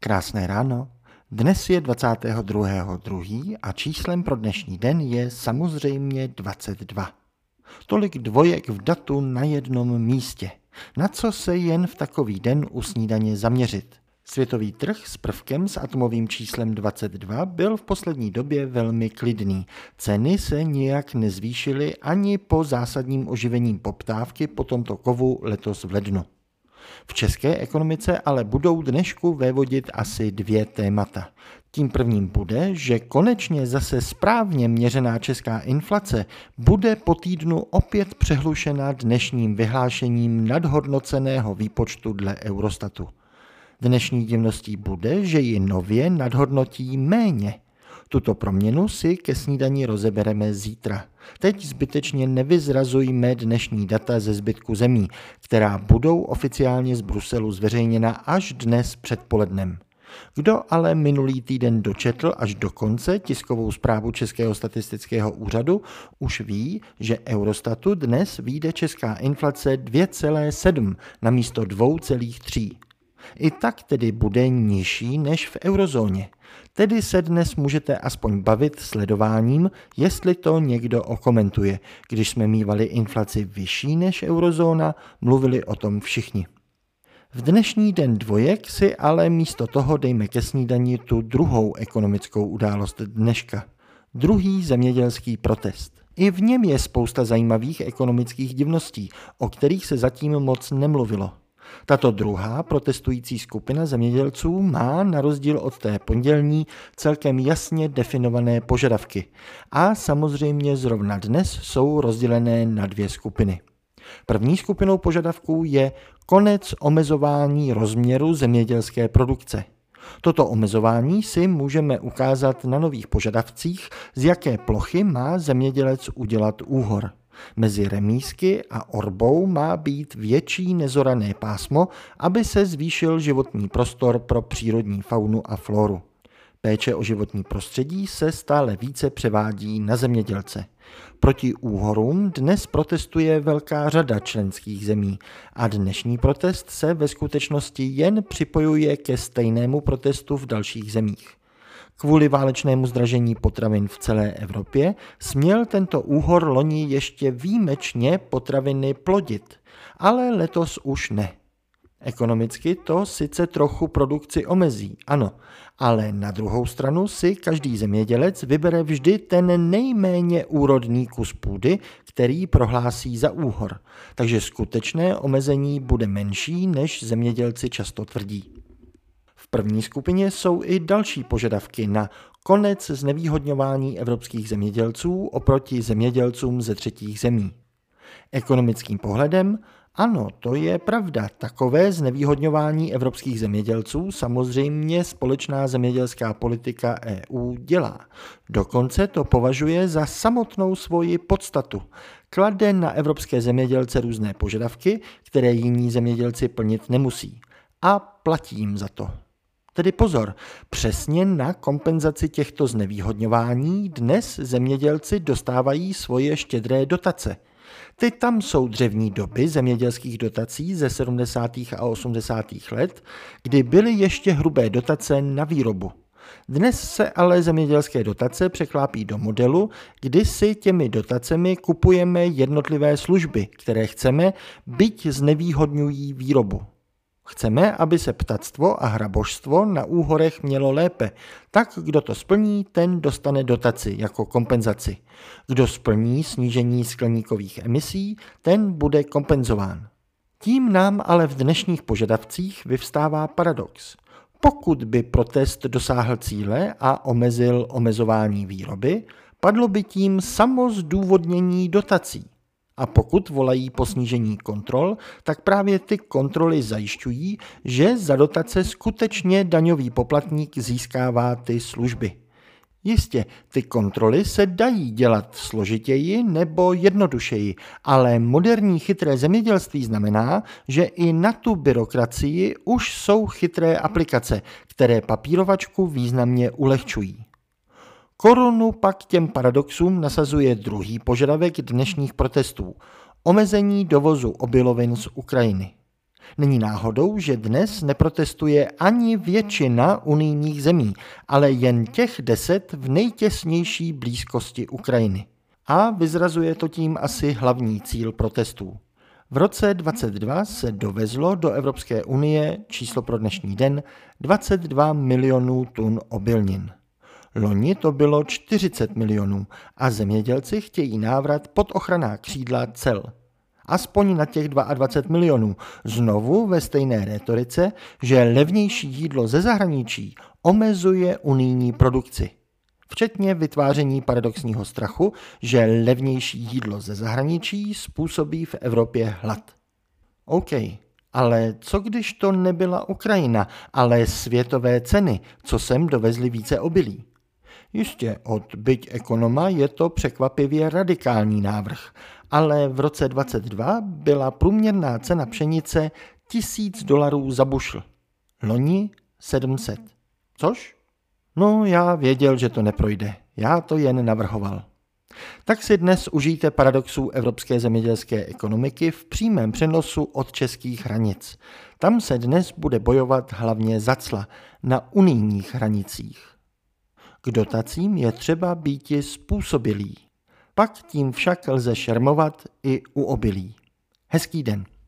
Krásné ráno. Dnes je 22.2. a číslem pro dnešní den je samozřejmě 22. Tolik dvojek v datu na jednom místě. Na co se jen v takový den u snídaně zaměřit? Světový trh s prvkem s atomovým číslem 22 byl v poslední době velmi klidný. Ceny se nijak nezvýšily ani po zásadním oživení poptávky po tomto kovu letos v lednu. V české ekonomice ale budou dnešku vévodit asi dvě témata. Tím prvním bude, že konečně zase správně měřená česká inflace bude po týdnu opět přehlušena dnešním vyhlášením nadhodnoceného výpočtu dle Eurostatu. Dnešní divností bude, že ji nově nadhodnotí méně – tuto proměnu si ke snídaní rozebereme zítra. Teď zbytečně nevyzrazujme dnešní data ze zbytku zemí, která budou oficiálně z Bruselu zveřejněna až dnes předpolednem. Kdo ale minulý týden dočetl až do konce tiskovou zprávu Českého statistického úřadu, už ví, že Eurostatu dnes vyjde česká inflace 2,7 na místo 2,3. I tak tedy bude nižší než v eurozóně. Tedy se dnes můžete aspoň bavit sledováním, jestli to někdo okomentuje. Když jsme mývali inflaci vyšší než eurozóna, mluvili o tom všichni. V dnešní den dvojek si ale místo toho dejme ke snídani tu druhou ekonomickou událost dneška. Druhý zemědělský protest. I v něm je spousta zajímavých ekonomických divností, o kterých se zatím moc nemluvilo. Tato druhá protestující skupina zemědělců má na rozdíl od té pondělní celkem jasně definované požadavky a samozřejmě zrovna dnes jsou rozdělené na dvě skupiny. První skupinou požadavků je konec omezování rozměru zemědělské produkce. Toto omezování si můžeme ukázat na nových požadavcích, z jaké plochy má zemědělec udělat úhor. Mezi remísky a orbou má být větší nezorané pásmo, aby se zvýšil životní prostor pro přírodní faunu a floru. Péče o životní prostředí se stále více převádí na zemědělce. Proti úhorům dnes protestuje velká řada členských zemí a dnešní protest se ve skutečnosti jen připojuje ke stejnému protestu v dalších zemích. Kvůli válečnému zdražení potravin v celé Evropě směl tento úhor loni ještě výjimečně potraviny plodit, ale letos už ne. Ekonomicky to sice trochu produkci omezí, ano, ale na druhou stranu si každý zemědělec vybere vždy ten nejméně úrodný kus půdy, který prohlásí za úhor, takže skutečné omezení bude menší, než zemědělci často tvrdí první skupině jsou i další požadavky na konec znevýhodňování evropských zemědělců oproti zemědělcům ze třetích zemí. Ekonomickým pohledem ano, to je pravda. Takové znevýhodňování evropských zemědělců samozřejmě společná zemědělská politika EU dělá. Dokonce to považuje za samotnou svoji podstatu. Klade na evropské zemědělce různé požadavky, které jiní zemědělci plnit nemusí. A platí jim za to. Tedy pozor, přesně na kompenzaci těchto znevýhodňování dnes zemědělci dostávají svoje štědré dotace. Ty tam jsou dřevní doby zemědělských dotací ze 70. a 80. let, kdy byly ještě hrubé dotace na výrobu. Dnes se ale zemědělské dotace překlápí do modelu, kdy si těmi dotacemi kupujeme jednotlivé služby, které chceme, byť znevýhodňují výrobu. Chceme, aby se ptactvo a hrabožstvo na úhorech mělo lépe. Tak, kdo to splní, ten dostane dotaci jako kompenzaci. Kdo splní snížení skleníkových emisí, ten bude kompenzován. Tím nám ale v dnešních požadavcích vyvstává paradox. Pokud by protest dosáhl cíle a omezil omezování výroby, padlo by tím samo zdůvodnění dotací. A pokud volají po snížení kontrol, tak právě ty kontroly zajišťují, že za dotace skutečně daňový poplatník získává ty služby. Jistě, ty kontroly se dají dělat složitěji nebo jednodušeji, ale moderní chytré zemědělství znamená, že i na tu byrokracii už jsou chytré aplikace, které papírovačku významně ulehčují. Korunu pak těm paradoxům nasazuje druhý požadavek dnešních protestů – omezení dovozu obilovin z Ukrajiny. Není náhodou, že dnes neprotestuje ani většina unijních zemí, ale jen těch deset v nejtěsnější blízkosti Ukrajiny. A vyzrazuje to tím asi hlavní cíl protestů. V roce 22 se dovezlo do Evropské unie číslo pro dnešní den 22 milionů tun obilnin. Loni to bylo 40 milionů a zemědělci chtějí návrat pod ochranná křídla cel. Aspoň na těch 22 milionů. Znovu ve stejné retorice, že levnější jídlo ze zahraničí omezuje unijní produkci. Včetně vytváření paradoxního strachu, že levnější jídlo ze zahraničí způsobí v Evropě hlad. OK, ale co když to nebyla Ukrajina, ale světové ceny, co sem dovezli více obilí? Jistě, od byť ekonoma je to překvapivě radikální návrh, ale v roce 22 byla průměrná cena pšenice 1000 dolarů za bušl. Loni 700. Což? No, já věděl, že to neprojde. Já to jen navrhoval. Tak si dnes užijte paradoxů evropské zemědělské ekonomiky v přímém přenosu od českých hranic. Tam se dnes bude bojovat hlavně za cla na unijních hranicích. K dotacím je třeba býti způsobilý. Pak tím však lze šermovat i u obilí. Hezký den.